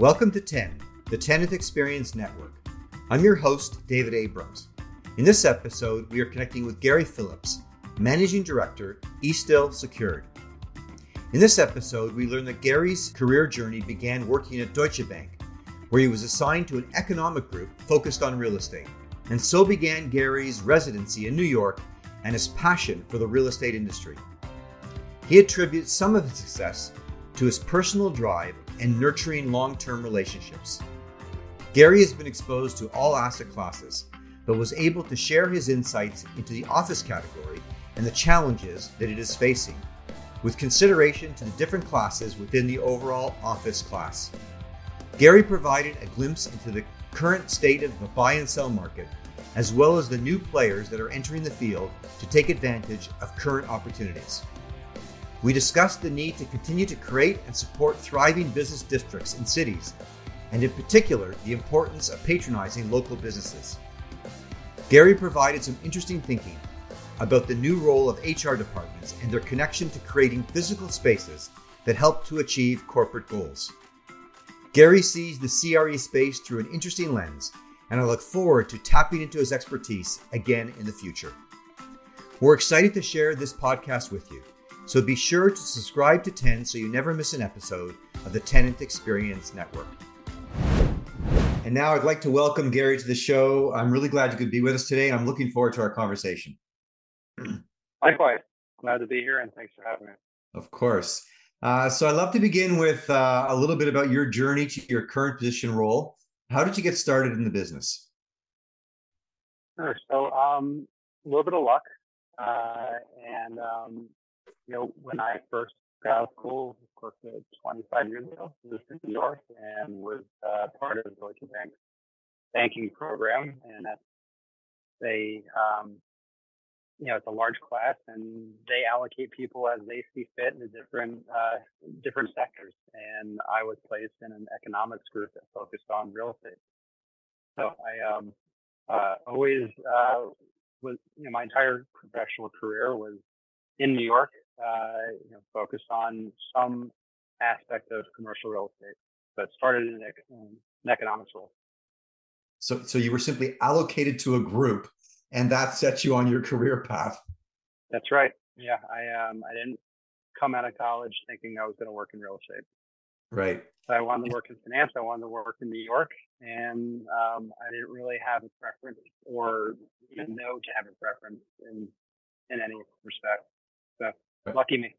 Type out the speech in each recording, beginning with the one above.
Welcome to TEN, the Tenant Experience Network. I'm your host, David Abrams. In this episode, we are connecting with Gary Phillips, Managing Director, Eastdil Secured. In this episode, we learn that Gary's career journey began working at Deutsche Bank, where he was assigned to an economic group focused on real estate. And so began Gary's residency in New York and his passion for the real estate industry. He attributes some of his success to his personal drive and nurturing long term relationships. Gary has been exposed to all asset classes, but was able to share his insights into the office category and the challenges that it is facing, with consideration to the different classes within the overall office class. Gary provided a glimpse into the current state of the buy and sell market, as well as the new players that are entering the field to take advantage of current opportunities. We discussed the need to continue to create and support thriving business districts in cities, and in particular, the importance of patronizing local businesses. Gary provided some interesting thinking about the new role of HR departments and their connection to creating physical spaces that help to achieve corporate goals. Gary sees the CRE space through an interesting lens, and I look forward to tapping into his expertise again in the future. We're excited to share this podcast with you. So be sure to subscribe to TEN so you never miss an episode of the Tenant Experience Network. And now I'd like to welcome Gary to the show. I'm really glad you could be with us today, and I'm looking forward to our conversation. Likewise. Glad to be here, and thanks for having me. Of course. Uh, so I'd love to begin with uh, a little bit about your journey to your current position role. How did you get started in the business? Sure. So um, a little bit of luck, uh, and um, you know, when I first got out of school, close to 25 years ago, was in New York and was uh, part of the Deutsche Bank banking program. And that's they, um, you know, it's a large class and they allocate people as they see fit in the different, uh, different sectors. And I was placed in an economics group that focused on real estate. So I, um, uh, always, uh, was, you know, my entire professional career was in New York uh, you know, focused on some aspect of commercial real estate, but started in an economics role. So, so you were simply allocated to a group, and that set you on your career path. That's right. Yeah, I um, I didn't come out of college thinking I was going to work in real estate. Right. So I wanted to work in finance. I wanted to work in New York, and um, I didn't really have a preference, or even know to have a preference in in any respect. So Lucky me.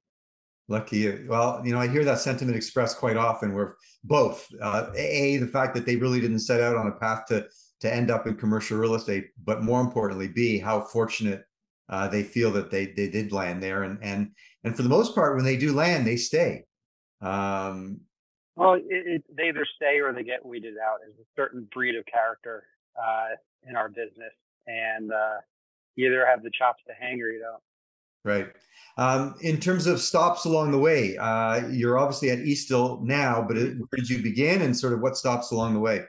Lucky you. Well, you know, I hear that sentiment expressed quite often. Where both uh, a the fact that they really didn't set out on a path to to end up in commercial real estate, but more importantly, b how fortunate uh, they feel that they they did land there, and and and for the most part, when they do land, they stay. Um, well, it, it, they either stay or they get weeded out. There's a certain breed of character uh, in our business, and uh, you either have the chops to hang or you don't. Right. Um, in terms of stops along the way, uh, you're obviously at Eastdil now, but where did you begin and sort of what stops along the way?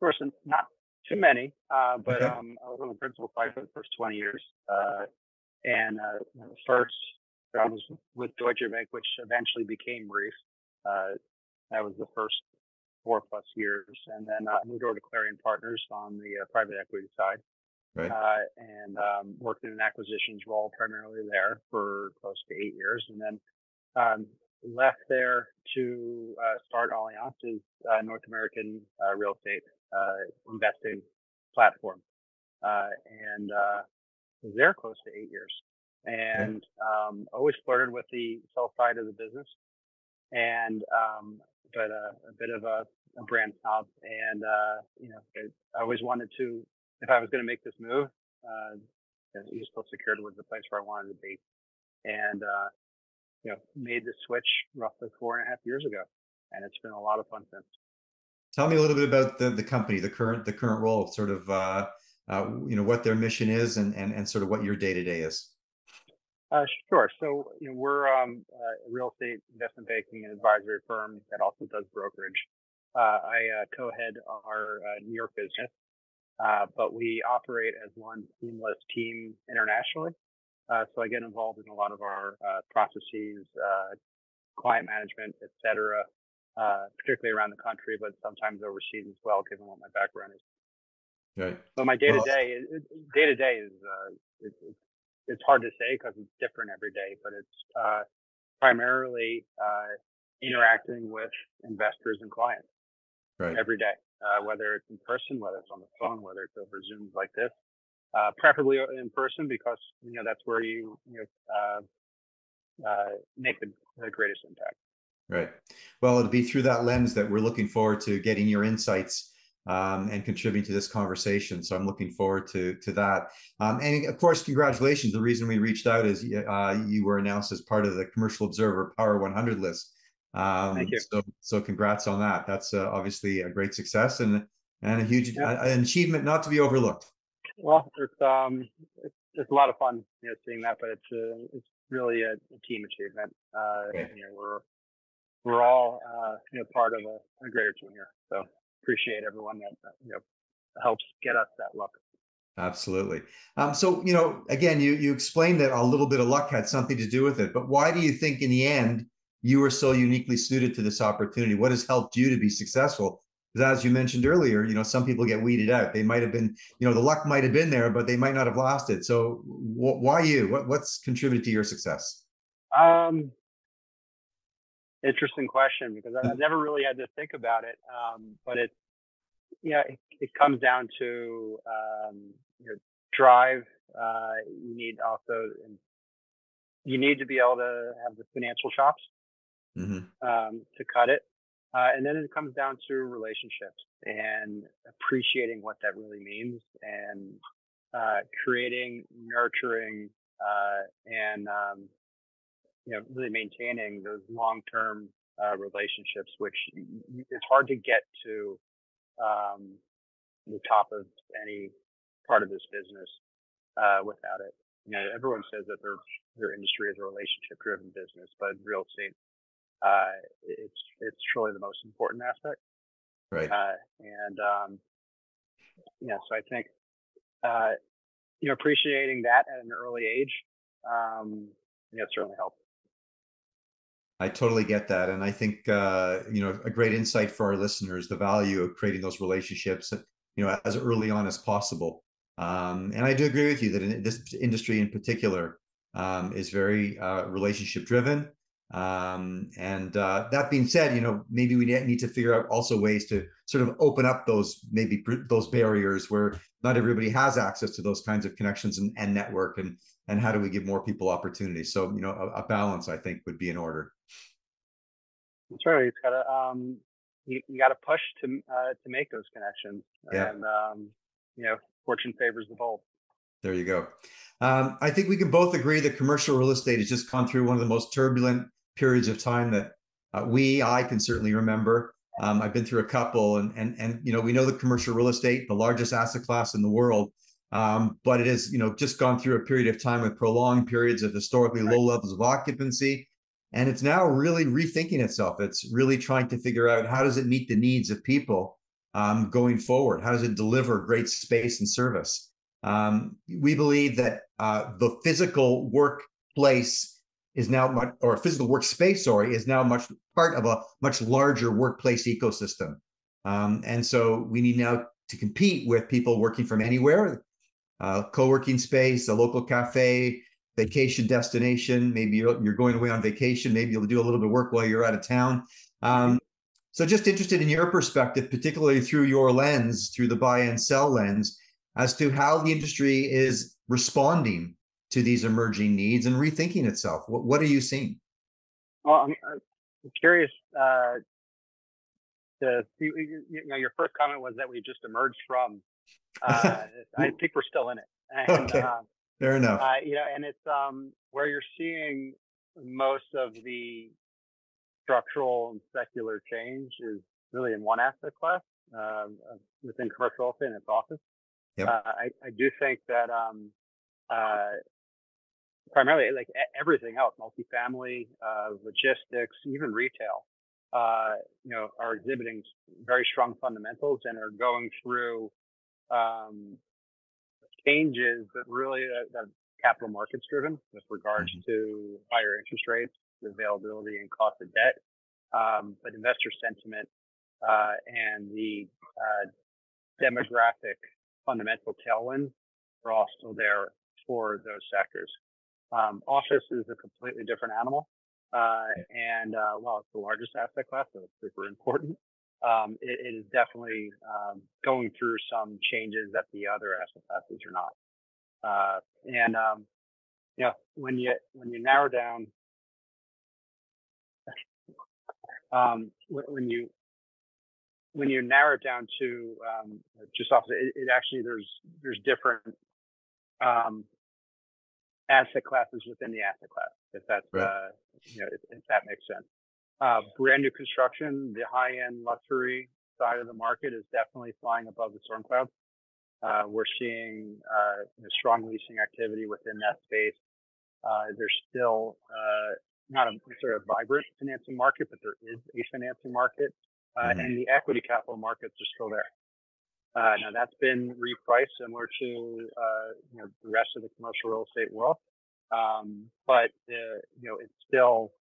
First, not too many, uh, but okay. um, I was on the principal side for the first 20 years. Uh, and uh, first, I was with Deutsche Bank, which eventually became RREEF. Uh, that was the first four plus years. And then uh, I moved over to Clarion Partners on the uh, private equity side right. uh, and um, worked in an acquisitions role primarily there for close to eight years, and then um, left there to uh, start Allianz's uh, North American uh, real estate uh, investing platform, uh, and was there close to eight years, and um, always flirted with the sell side of the business, and um, but a bit of a, a brand snob, and you know I always wanted to if I was going to make this move, uh, Eastdil Secured was the place where I wanted to be, and uh, you know, made the switch roughly four and a half years ago, and it's been a lot of fun since. Tell me a little bit about the the company, the current the current role, sort of uh, uh, you know what their mission is, and and and sort of what your day to day is. Uh, sure. So you know, we're um, a real estate investment banking and advisory firm that also does brokerage. Uh, I uh, co-head our uh, New York business, uh, but we operate as one seamless team internationally. Uh, so I get involved in a lot of our uh, processes, uh, client management, et cetera, uh, particularly around the country, but sometimes overseas as well, given what my background is. Right. But my day to day, day to day is uh, it's, it's hard to say because it's different every day, but it's uh, primarily uh, interacting with investors and clients right. every day, uh, whether it's in person, whether it's on the phone, whether it's over Zooms like this, uh, preferably in person because you know that's where you you know uh, uh, make the, the greatest impact. Right. Well, it'll be through that lens that we're looking forward to getting your insights um, and contributing to this conversation. So I'm looking forward to to that. Um, and of course, congratulations. The reason we reached out is uh, you were announced as part of the Commercial Observer Power 100 list. Um, So, so congrats on that. That's uh, obviously a great success and and a huge yeah. an achievement not to be overlooked. Well, it's um it's, it's a lot of fun, you know, seeing that, but it's uh, it's really a, a team achievement. Uh, okay. You know, we're we're all uh, you know part of a, a greater team here. So appreciate everyone that you know helps get us that luck. Absolutely. Um, so you know, again, you you explained that a little bit of luck had something to do with it, but why do you think in the end you were so uniquely suited to this opportunity? What has helped you to be successful? Because as you mentioned earlier, you know, some people get weeded out. They might have been, you know, the luck might have been there, but they might not have lasted. So wh- why you? What, what's contributed to your success? Um, interesting question because I've never really had to think about it. Um, but it, yeah, it, it, comes down to um, you know, drive. Uh, you need also, you need to be able to have the financial chops mm-hmm. um, to cut it. Uh, and then it comes down to relationships and appreciating what that really means and uh, creating, nurturing, uh, and um, you know, really maintaining those long-term uh, relationships, which it's hard to get to um, the top of any part of this business uh, without it. You know, everyone says that their their industry is a relationship-driven business, but real estate uh, it's it's truly the most important aspect. Right. Uh, and um, yeah, so I think uh, you know appreciating that at an early age, um, know, certainly helps. I totally get that, and I think uh, you know a great insight for our listeners: the value of creating those relationships, you know, as early on as possible. Um, and I do agree with you that in this industry in particular um, is very uh, relationship driven. Um, and uh, that being said, you know, maybe we need to figure out also ways to sort of open up those maybe those barriers where not everybody has access to those kinds of connections and, and network, and and how do we give more people opportunities? So you know, a, a balance I think would be in order. That's right. It's got to um, you, you got to push to uh, to make those connections, yeah. and um, you know, fortune favors the bold. There you go. Um, I think we can both agree that commercial real estate has just gone through one of the most turbulent periods of time that uh, we, I can certainly remember. Um, I've been through a couple, and and and you know we know the commercial real estate, the largest asset class in the world, um, but it has you know just gone through a period of time with prolonged periods of historically right. low levels of occupancy, and it's now really rethinking itself. It's really trying to figure out how does it meet the needs of people um, going forward. How does it deliver great space and service? Um, we believe that uh, the physical workplace is now much, or physical workspace, sorry, is now much part of a much larger workplace ecosystem. Um, and so we need now to compete with people working from anywhere, uh, co-working space, a local cafe, vacation destination. Maybe you're, you're going away on vacation. Maybe you'll do a little bit of work while you're out of town. Um, so just interested in your perspective, particularly through your lens, through the buy and sell lens, as to how the industry is responding to these emerging needs and rethinking itself. What, what are you seeing? Well, I'm, I'm curious uh, to see. You know, your first comment was that we just emerged from. Uh, I think we're still in it. And, okay. Uh, Fair enough. Uh, you know, and it's um, where you're seeing most of the structural and secular change is really in one asset class um, within commercial real estate and its office. Yep. Uh, I, I do think that um, uh, primarily like everything else, multifamily, uh, logistics, even retail, uh, you know, are exhibiting very strong fundamentals and are going through um, changes that really uh, that capital markets driven with regards mm-hmm. to higher interest rates, availability and cost of debt. um, but investor sentiment uh, and the uh, demographic fundamental tailwind are all still there for those sectors. Um, office is a completely different animal. Uh, and uh, while it's the largest asset class, so it's super important, um, it, it is definitely um, going through some changes that the other asset classes are not. Uh, and um, you know, when you when you narrow down, um, when you when you narrow it down to um, just opposite, it, it, actually there's there's different um, asset classes within the asset class. If that's right. uh, you know if, if, that makes sense. Uh, brand new construction, the high end luxury side of the market is definitely flying above the storm clouds. Uh, we're seeing uh, strong leasing activity within that space. Uh, there's still uh, not a sort of vibrant financing market, but there is a financing market uh, mm-hmm. and the equity capital markets are still there. Uh, now that's been repriced similar to uh, you know the rest of the commercial real estate world, um, but uh, you know it's still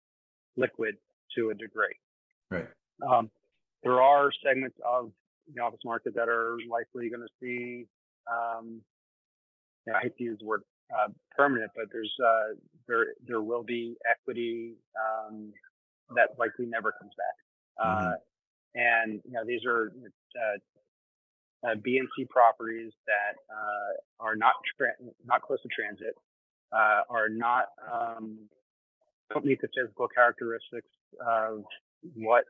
liquid to a degree. Right. Um, there are segments of the office market that are likely going to see. Um, you know, I hate to use the word uh, permanent, but there's uh, there there will be equity um, that likely never comes back. Mm-hmm. And, you know, these are uh, B and C properties that uh, are not tra- not close to transit, uh, are not um, don't meet the physical characteristics of what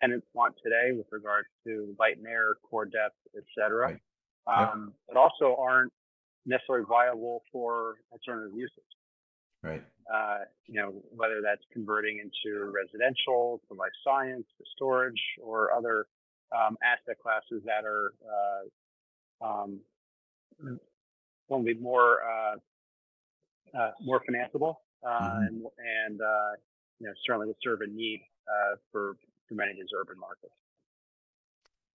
tenants want today with regards to light and air, core depth, etc. Right. Um, yep. But also aren't necessarily viable for alternative uses. Right. Uh, you know, whether that's converting into residential, to life science, to storage, or other um, asset classes that are uh, um, going to be more uh, uh, more financeable uh, mm-hmm. and, and uh, you know certainly would serve a need for for many of these urban markets.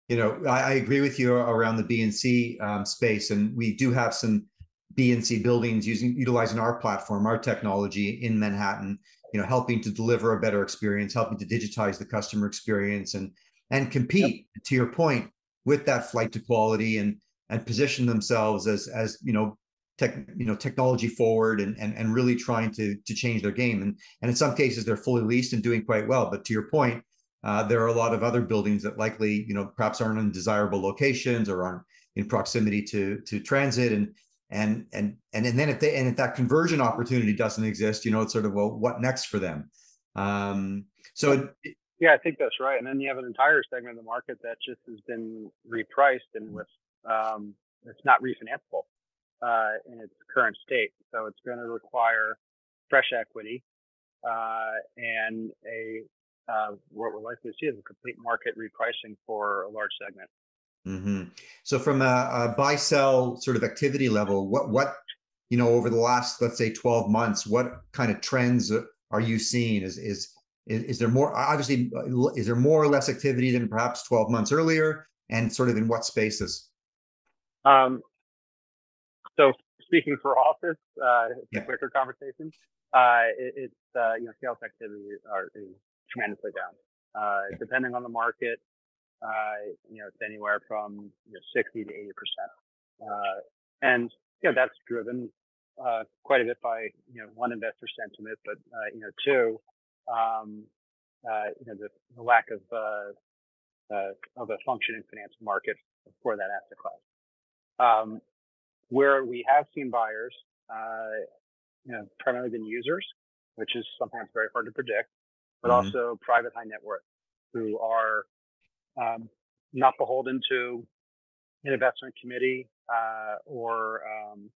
You know, I, I agree with you around the B and C um, space, and we do have some B and C buildings using utilizing our platform, our technology in Manhattan, you know, helping to deliver a better experience, helping to digitize the customer experience and and compete yep. to your point with that flight to quality and and position themselves as as you know tech you know technology forward and and, and really trying to to change their game and and in some cases they're fully leased and doing quite well but to your point uh, there are a lot of other buildings that likely you know perhaps aren't in desirable locations or aren't in proximity to to transit and and and and and then if they and if that conversion opportunity doesn't exist, you know, it's sort of well, what next for them? Um, so it, yeah, I think that's right. And then you have an entire segment of the market that just has been repriced and with um, it's not refinanceable uh, in its current state. So it's going to require fresh equity uh, and a uh, what we're likely to see is a complete market repricing for a large segment. Mm-hmm. So, from a, a buy sell sort of activity level, what what you know over the last let's say twelve months, what kind of trends are you seeing? Is is is, is there more obviously is there more or less activity than perhaps twelve months earlier, and sort of in what spaces? Um, so speaking for office, uh, it's yeah. a quicker conversation. Uh, it, it's uh, you know sales activity are is tremendously down. Uh, yeah. Depending on the market, uh, you know, it's anywhere from you know, 60 to 80 percent, uh, and you know that's driven uh, quite a bit by you know one investor sentiment, but uh, you know two, um, uh, you know the, the lack of uh, of a functioning financial market for that asset class. Um, where we have seen buyers, you know, primarily been users, which is something that's very hard to predict, but mm-hmm. also private high net worth who are um, not beholden to an investment committee uh, or um,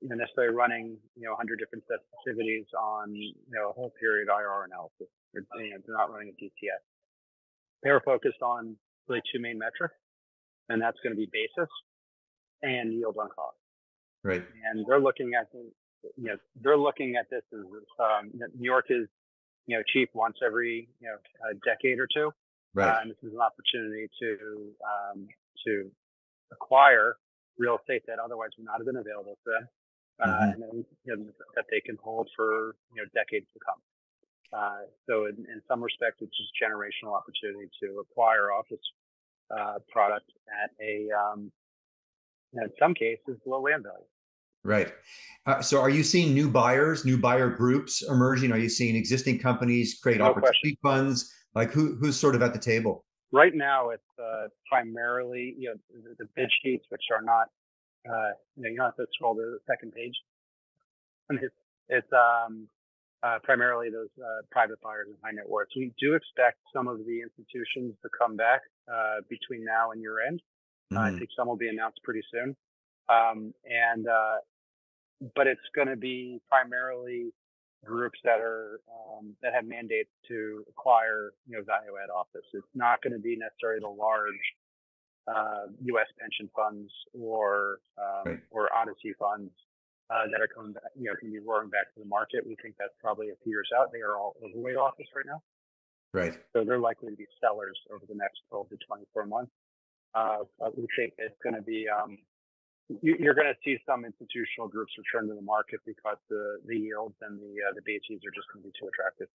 you know, necessarily running you know 100 different sensitivities on you know a whole period IR analysis. They're, you know, they're not running a DCF. They're focused on really two main metrics, and that's going to be basis and yield on cost. Right. And they're looking at you know they're looking at this as um, New York is you know cheap once every you know a decade or two. Right. Uh, and this is an opportunity to um, to acquire real estate that otherwise would not have been available to them, mm-hmm. and then you know, that they can hold for you know decades to come. Uh, so in, in, some respects, it's just generational opportunity to acquire office uh, product at a, um, in some cases, low land value. Right. Uh, so, are you seeing new buyers, new buyer groups emerging? Are you seeing existing companies create no opportunity question. funds? Like, who who's sort of at the table? Right now, it's uh, primarily you know the, the, bid sheets, which are not uh, you know you don't have to scroll to the second page. And it's, it's um, uh, primarily those uh, private buyers and high net worth. We do expect some of the institutions to come back uh, between now and year end. Mm-hmm. I think some will be announced pretty soon. Um, and uh, but it's going to be primarily groups that are um, that have mandates to acquire you know value add office. It's not going to be necessarily the large uh, U.S. pension funds or um, right. or ODCE funds uh, that are coming back, you know, can be roaring back to the market. We think that's probably a few years out. They are all overweight office right now. Right. So they're likely to be sellers over the next 12 to 24 months. Uh, we think it's going to be um, you're going to see some institutional groups return to the market because the the yields and the uh, the bases are just going to be too attractive.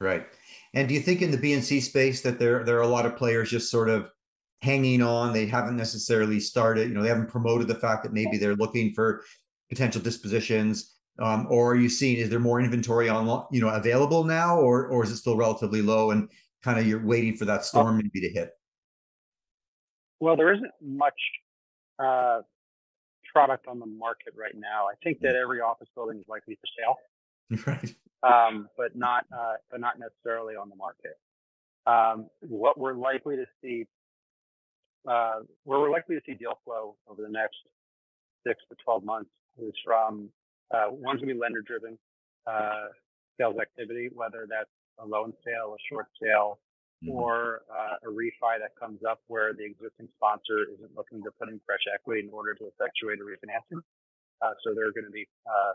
Right. And do you think in the BNC space that there there are a lot of players just sort of hanging on? They haven't necessarily started. You know, they haven't promoted the fact that maybe they're looking for potential dispositions. Um, or are you seeing is there more inventory on you know available now, or or is it still relatively low and kind of you're waiting for that storm maybe to hit? Well, there isn't much uh, product on the market right now. I think that mm. every office building is likely for sale, right? Um, but not uh, but not necessarily on the market. Um, what we're likely to see, uh, where we're likely to see deal flow over the next six to twelve months is from uh, one's gonna be lender driven uh, sales activity, whether that's a loan sale, a short sale, mm-hmm. or uh, a refi that comes up where the existing sponsor isn't looking to put in fresh equity in order to effectuate a refinancing. Uh, so they're going to be, uh,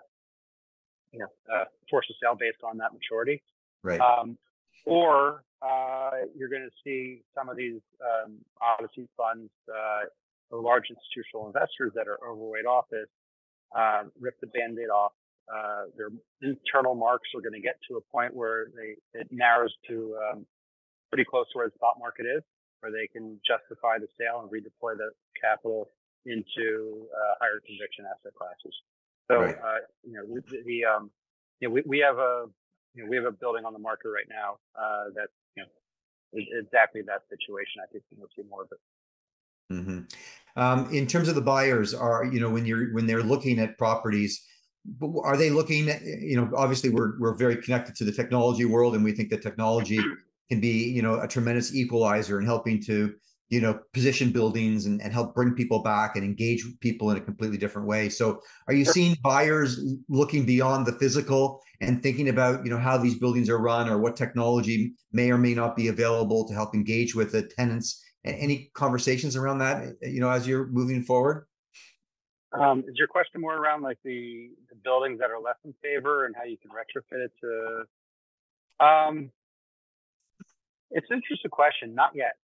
you know, uh, forced to sell based on that maturity. Right. Um, or uh, you're going to see some of these um, ODCE funds, uh, the large institutional investors that are overweight office, rip the band-aid off uh, their internal marks are going to get to a point where they it narrows to um, pretty close to where the spot market is, where they can justify the sale and redeploy the capital into uh, higher conviction asset classes. So, right. uh, you know, the, the um, you know, we, we have a, you know, we have a building on the market right now uh, that, you know, exactly that situation. I think we'll see more of it. Mm-hmm. Um, in terms of the buyers, are you know when you're when they're looking at properties, are they looking? At, you know, obviously we're we're very connected to the technology world, and we think that technology can be you know a tremendous equalizer in helping to you know position buildings and, and help bring people back and engage people in a completely different way so are you seeing buyers looking beyond the physical and thinking about you know how these buildings are run or what technology may or may not be available to help engage with the tenants any conversations around that you know as you're moving forward um, is your question more around like the, the buildings that are less in favor and how you can retrofit it to um, it's an interesting question. Not yet.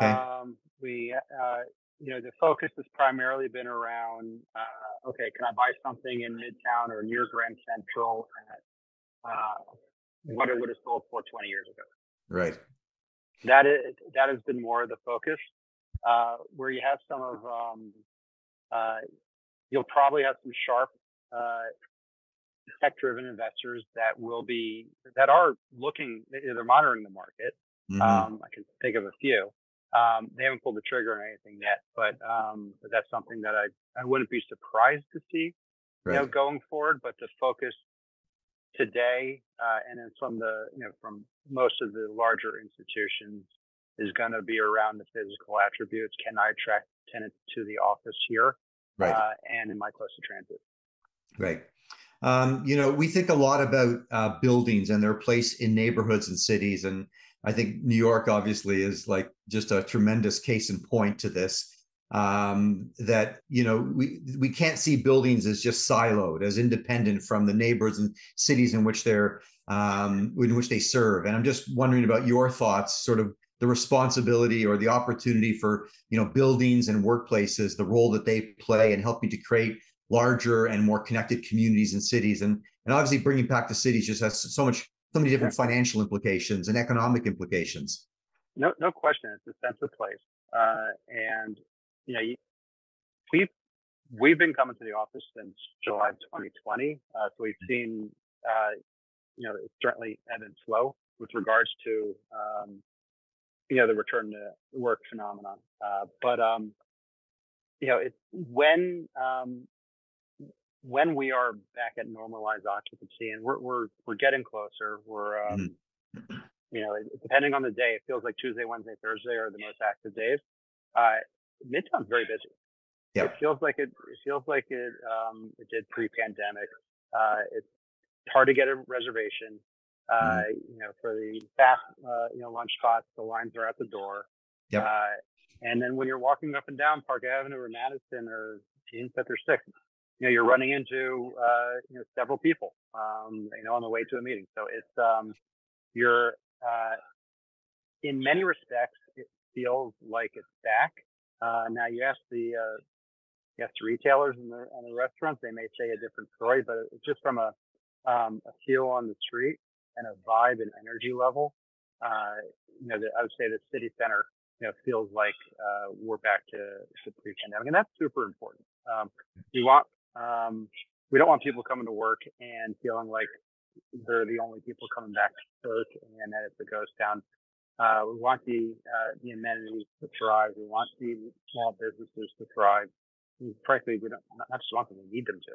Okay. Um, we, uh, you know, the focus has primarily been around, uh, okay, can I buy something in Midtown or near Grand Central at uh, what it would have sold for 20 years ago? Right. That is that has been more of the focus. Uh, where you have some of, um, uh, you'll probably have some sharp uh, tech-driven investors that will be that are looking, they're monitoring the market Mm-hmm. Um, I can think of a few. Um, they haven't pulled the trigger on anything yet, but, um, but that's something that I, I wouldn't be surprised to see, right. you know, going forward. But the focus today, uh, and then from the, you know, from most of the larger institutions is going to be around the physical attributes. Can I attract tenants to the office here? Right. Uh, and in my close to transit. Right. Um, you know, we think a lot about uh, buildings and their place in neighborhoods and cities. And I think New York obviously is like just a tremendous case in point to this. Um, that you know we we can't see buildings as just siloed, as independent from the neighbors and cities in which they're um, in which they serve. And I'm just wondering about your thoughts, sort of the responsibility or the opportunity for you know buildings and workplaces, the role that they play in helping to create larger and more connected communities and cities. And and obviously bringing back the cities just has so much so many different financial implications and economic implications. No, no question. It's a sense of place, uh, and you know, we've we've been coming to the office since July 2020, uh, so we've seen uh, you know it's certainly ebb and flow with regards to um, you know the return to work phenomenon. Uh, but um, you know, it's when um, when we are back at normalized occupancy, and we're we're we're getting closer. We're um, mm-hmm. you know, depending on the day, it feels like Tuesday, Wednesday, Thursday are the most active days. Uh, Midtown's very busy. Yep. It feels like it. It feels like it. Um, it did pre-pandemic. Uh, it's hard to get a reservation. Uh, mm. You know, for the fast, uh, you know, lunch spots, the lines are at the door. Yep. Uh, and then when you're walking up and down Park Avenue or Madison or Sunset or Sixth, you know, you're running into uh, you know several people, um, you know, on the way to a meeting. So it's um, you're uh, in many respects, it feels like it's back. Uh, now you ask the uh, you ask the retailers and the, and the restaurants, they may say a different story, but it's just from a um, a feel on the street and a vibe and energy level. Uh, you know, the, I would say the city center you know, feels like uh, we're back to, to pre-pandemic, and that's super important. Um, we want, um, we don't want people coming to work and feeling like they're the only people coming back to work and that it's a ghost town. Uh, we want the uh, the amenities to thrive. We want the small businesses to thrive. And frankly, we don't not just want them; we need them to.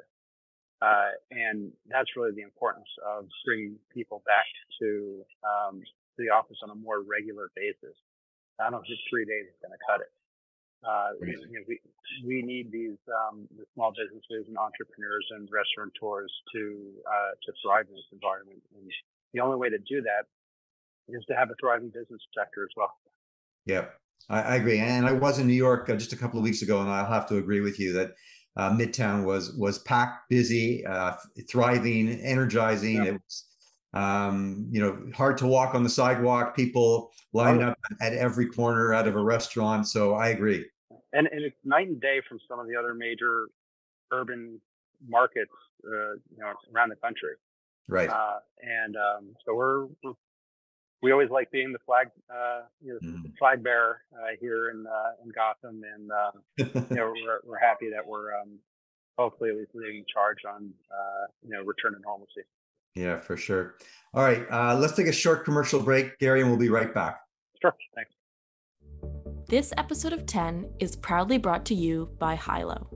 Uh, and that's really the importance of bringing people back to um, to the office on a more regular basis. I don't know if three days is going to cut it. Uh, you know, we, we need these um, the small businesses and entrepreneurs and restaurateurs to uh, to thrive in this environment. And the only way to do that is to have a thriving business sector as well. Yeah, I, I agree. And I was in New York uh, just a couple of weeks ago, and I'll have to agree with you that uh, Midtown was was packed, busy, uh, thriving, energizing. Yeah. It was um, you know, hard to walk on the sidewalk. People lined oh. up at every corner out of a restaurant. So I agree. And and it's night and day from some of the other major urban markets, uh, you know, around the country. Right. Uh, and um, so we're, we're, we always like being the flag, uh, you know, mm. flag bearer uh, here in uh, in Gotham, and uh, you know, we're we're happy that we're um, hopefully at least leading charge on you know return to normalcy. Yeah, for sure. All right, uh, let's take a short commercial break, Gary, and we'll be right back. Sure. Thanks. This episode of TEN is proudly brought to you by Hilo.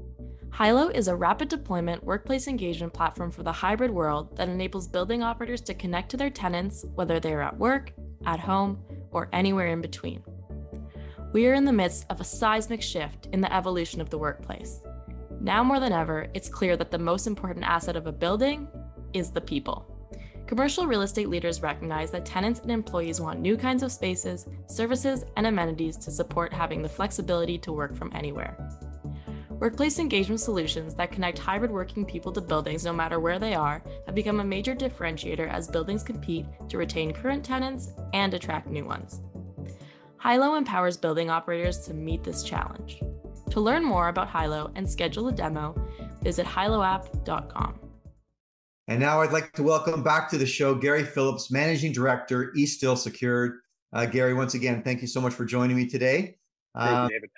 Hilo is a rapid deployment workplace engagement platform for the hybrid world that enables building operators to connect to their tenants, whether they are at work, at home, or anywhere in between. We are in the midst of a seismic shift in the evolution of the workplace. Now more than ever, it's clear that the most important asset of a building is the people. Commercial real estate leaders recognize that tenants and employees want new kinds of spaces, services, and amenities to support having the flexibility to work from anywhere. Workplace engagement solutions that connect hybrid working people to buildings no matter where they are have become a major differentiator as buildings compete to retain current tenants and attract new ones. Hilo empowers building operators to meet this challenge. To learn more about Hilo and schedule a demo, visit hiloapp.com. And now I'd like to welcome back to the show Gary Phillips, Managing Director, Eastdil Secured. Uh, Gary, once again, thank you so much for joining me today. Thank you, um, David.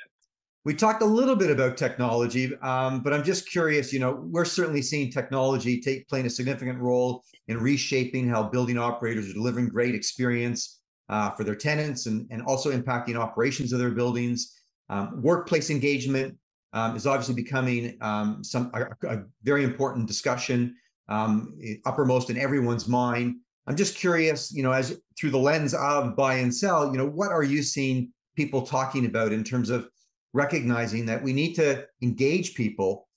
We talked a little bit about technology, um, but I'm just curious. You know, we're certainly seeing technology take playing a significant role in reshaping how building operators are delivering great experience uh, for their tenants, and and also impacting operations of their buildings. Um, workplace engagement um, is obviously becoming um, some a, a, very important discussion um, uppermost in everyone's mind. I'm just curious, you know, as through the lens of buy and sell, you know, what are you seeing people talking about in terms of recognizing that we need to engage people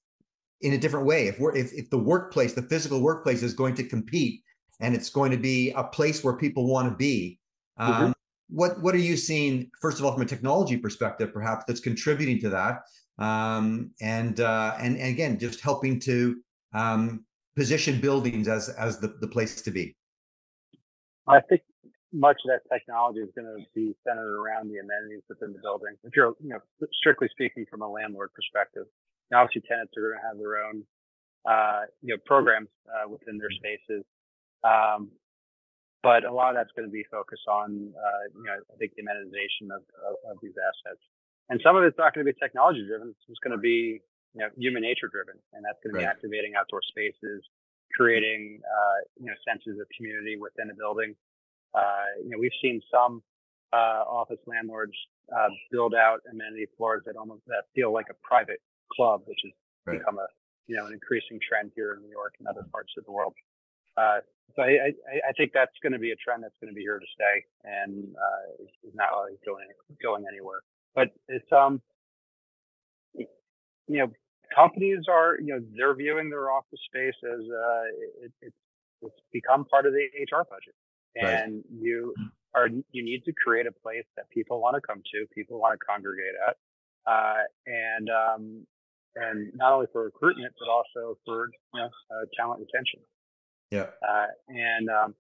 in a different way? If we're if, if the workplace, the physical workplace, is going to compete and it's going to be a place where people want to be. Um, mm-hmm. What what are you seeing first of all from a technology perspective, perhaps that's contributing to that, um, and uh, and and again just helping to um, position buildings as as the, the place to be? I think much of that technology is going to be centered around the amenities within the building. If you're, you know, strictly speaking from a landlord perspective, obviously tenants are going to have their own, uh, you know, programs uh, within their spaces. Um, but a lot of that's going to be focused on, uh, you know, I think the amenitization of, of, of, these assets. And some of it's not going to be technology driven. It's just going to be, you know, human nature driven. And that's going to be activating outdoor spaces, creating, uh, you know, senses of community within a building. Uh, you know, we've seen some, uh, office landlords, uh, build out amenity floors that almost, that feel like a private club, which has right. become a, you know, an increasing trend here in New York and other parts of the world. Uh, so I, I, I, think that's going to be a trend that's going to be here to stay and uh, is not going going anywhere. But it's um, you know, companies are you know they're viewing their office space as uh, it, it, it's become part of the HR budget, and right. you are you need to create a place that people want to come to, people want to congregate at, uh, and um, and not only for recruitment but also for you know uh, talent retention. Yeah. Uh, and um,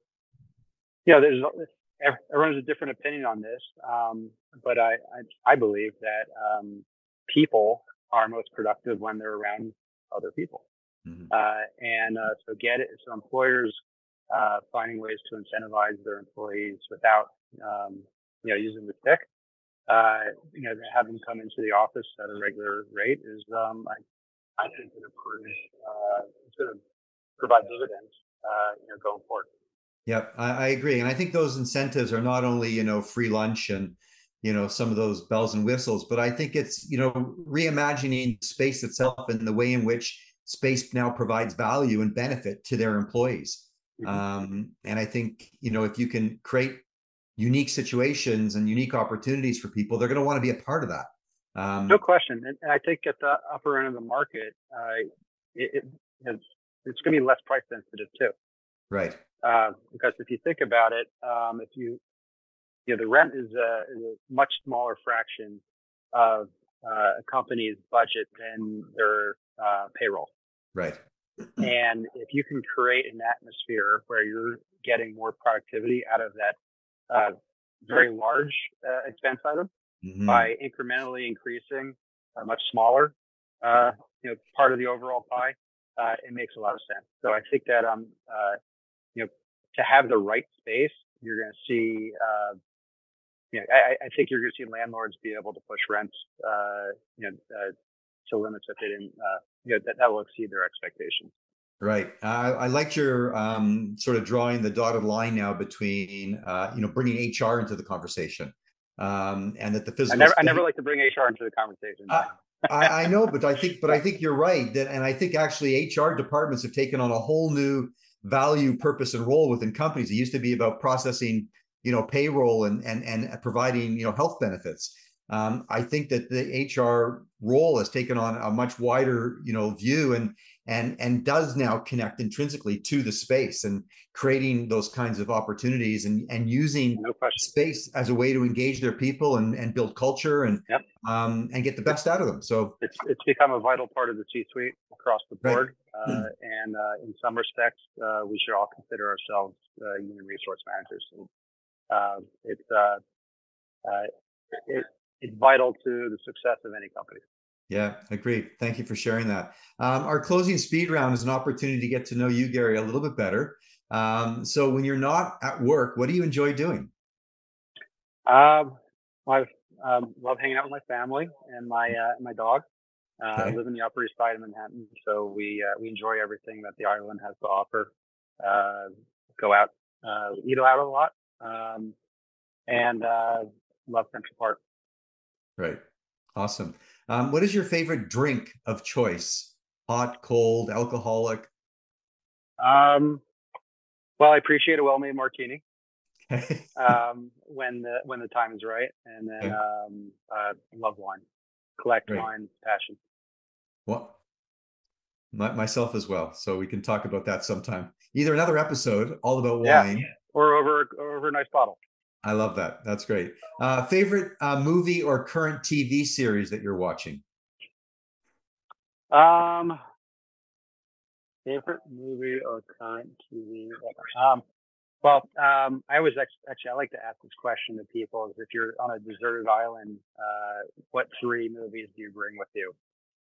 you know, there's everyone has a different opinion on this, um, but I, I, I believe that um, people are most productive when they're around other people. Mm-hmm. Uh, and uh, so get it. So employers uh, finding ways to incentivize their employees without um, you know using the stick. Uh, you know, them come into the office at a regular rate is um, I, I think it improves. Uh, it's going to provide dividends uh, you know, going forward. Yeah, I, I, agree, and I think those incentives are not only you know free lunch and you know some of those bells and whistles, but I think it's you know reimagining space itself and the way in which space now provides value and benefit to their employees. Mm-hmm. Um, and I think you know if you can create unique situations and unique opportunities for people, they're going to want to be a part of that. Um, no question, and I think at the upper end of the market, uh, it, it, it's going to be less price sensitive too. Right. Uh, because if you think about it, um, if you, you know, the rent is a, is a much smaller fraction of uh, a company's budget than their uh, payroll. Right. and if you can create an atmosphere where you're getting more productivity out of that uh, very large uh, expense item mm-hmm. by incrementally increasing a much smaller, uh, you know, part of the overall pie, uh, it makes a lot of sense. So I think that um, uh, you know, to have the right space, you're going to see, uh, you know, I, I think you're going to see landlords be able to push rents, uh, you know, uh, to limits that they didn't, uh, you know, that, that will exceed their expectations. Right. I, I liked your um, sort of drawing the dotted line now between, uh, you know, bringing HR into the conversation, um, and that the physical. I never, I never like to bring HR into the conversation. Uh, I, I, know, but I think, but I think you're right. That, and I think actually HR departments have taken on a whole new value, purpose, and role within companies. It used to be about processing, you know, payroll and and and providing, you know, health benefits. Um, I think that the HR role has taken on a much wider, you know, view and and and does now connect intrinsically to the space and creating those kinds of opportunities and and using no space as a way to engage their people and and build culture and yep. um and get the best out of them. So it's it's become a vital part of the C-suite across the board. Right. Uh, mm And uh, in some respects, uh, we should all consider ourselves uh, human resource managers. It's uh, it, it's vital to the success of any company. Yeah, agreed. Thank you for sharing that. Um, our closing speed round is an opportunity to get to know you, Gary, a little bit better. Um, so, when you're not at work, what do you enjoy doing? Um, I um, love hanging out with my family and my uh, my dog. Uh, okay. I live in the Upper East Side of Manhattan, so we uh, we enjoy everything that the island has to offer. Uh, go out, uh, eat out a lot, um, and uh, love Central Park. Right. Awesome. Um, what is your favorite drink of choice? Hot, cold, alcoholic? Um, well, I appreciate a well-made martini um, when the when the time is right, and then okay. um, uh, love wine, collect Great. wine, passion. Well, my, myself as well. So we can talk about that sometime. Either another episode all about wine, yeah. Or over or over a nice bottle. I love that. That's great. Uh, favorite uh, movie or current TV series that you're watching? Um, favorite movie or current TV? Um, well, um, I always actually I like to ask this question to people: is if you're on a deserted island, uh, what three movies do you bring with you?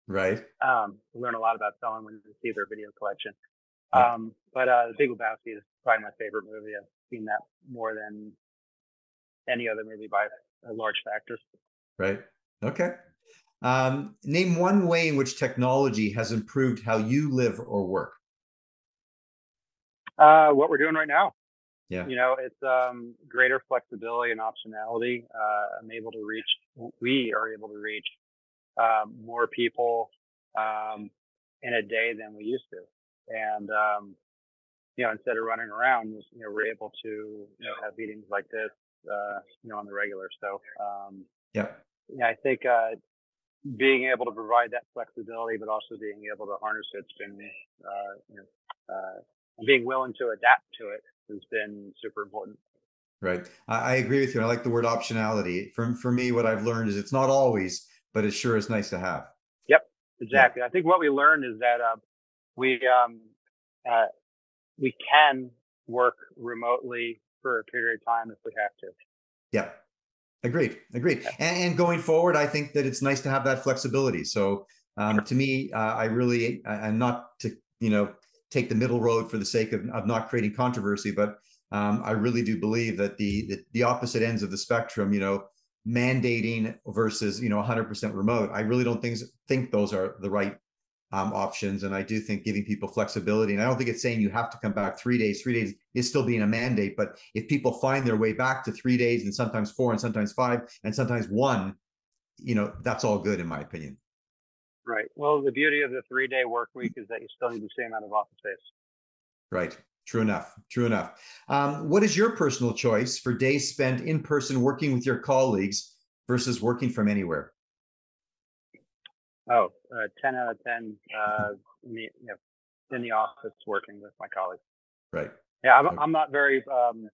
Right. Um, learn a lot about someone when you see their video collection. Um, but uh, The Big Lebowski is probably my favorite movie. I've seen that more than any other movie by a large factor. Right. Okay. Um, name one way in which technology has improved how you live or work. Uh, what we're doing right now. Yeah. You know, it's um, greater flexibility and optionality. Uh, I'm able to reach, we are able to reach um, more people um, in a day than we used to. And, um, you know, instead of running around, you know, we're able to, you know, have meetings like this, uh, you know, on the regular. So, um, yeah. Yeah, I think, uh, being able to provide that flexibility, but also being able to harness it's been, uh, you know, uh, being willing to adapt to it has been super important. Right. I, I agree with you. I like the word optionality. For, for me, what I've learned is it's not always, but it sure is nice to have. Yep, exactly. Yeah. I think what we learned is that uh, we um, uh, we can work remotely for a period of time if we have to. Yeah, agreed, agreed. And, and going forward, I think that it's nice to have that flexibility. So um, sure. to me, uh, I really, I'm not to you know take the middle road for the sake of, of not creating controversy, but um, I really do believe that the, the the opposite ends of the spectrum, you know, mandating versus you know 100% remote, I really don't think think those are the right um, options. And I do think giving people flexibility, and I don't think it's saying you have to come back three days. Three days is still being a mandate, but if people find their way back to three days and sometimes four and sometimes five and sometimes one, you know, that's all good in my opinion. Right. Well, the beauty of the three day work week is that you still need the same amount of office space. Right. True enough. True enough. Um, what is your personal choice for days spent in person working with your colleagues versus working from anywhere? Oh, uh, 10 out of 10 uh, in, the, you know, in the office working with my colleagues. Right. Yeah, I'm, okay. I'm not very, um,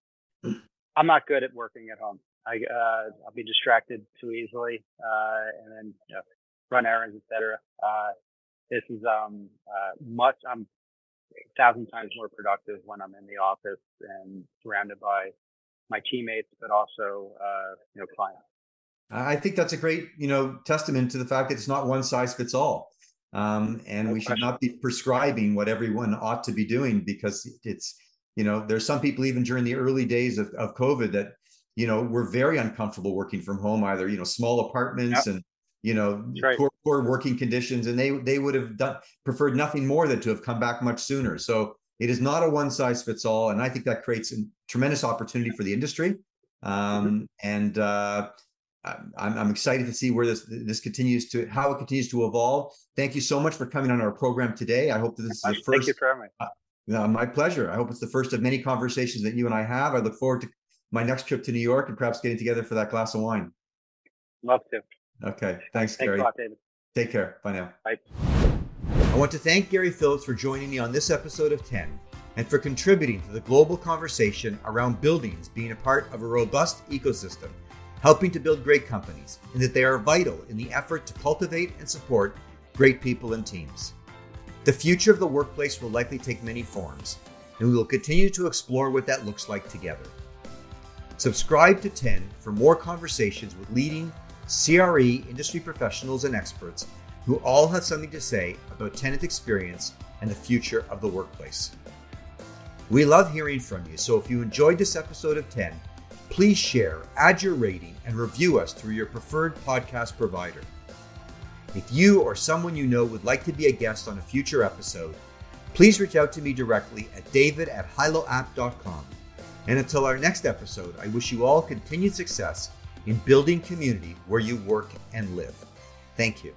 I'm not good at working at home. I, uh, I'll be distracted too easily, uh, and then you know, run errands, etc. Uh, this is um, uh, much. I'm a thousand times more productive when I'm in the office and surrounded by my teammates, but also uh, you know clients. I think that's a great you know testament to the fact that it's not one size fits all. Um, and we should not be prescribing what everyone ought to be doing because it's you know there's some people even during the early days of, of covid that you know were very uncomfortable working from home either you know small apartments yep. and you know right. poor, poor working conditions and they they would have done preferred nothing more than to have come back much sooner so it is not a one size fits all and i think that creates a tremendous opportunity for the industry mm-hmm. um, and uh, I'm, I'm excited to see where this this continues to how it continues to evolve. Thank you so much for coming on our program today. I hope that this is the first. Thank you for having me. Uh, my pleasure. I hope it's the first of many conversations that you and I have. I look forward to my next trip to New York and perhaps getting together for that glass of wine. Love to. Okay. Thanks, Thanks Gary. lot. Take care. Bye now. Bye. I want to thank Gary Phillips for joining me on this episode of TEN and for contributing to the global conversation around buildings being a part of a robust ecosystem, helping to build great companies, and that they are vital in the effort to cultivate and support great people and teams. The future of the workplace will likely take many forms, and we will continue to explore what that looks like together. Subscribe to TEN for more conversations with leading CRE industry professionals and experts who all have something to say about tenant experience and the future of the workplace. We love hearing from you, so if you enjoyed this episode of TEN, please share, add your rating, and review us through your preferred podcast provider. If you or someone you know would like to be a guest on a future episode, please reach out to me directly at david at hiloapp.com. And until our next episode, I wish you all continued success in building community where you work and live. Thank you.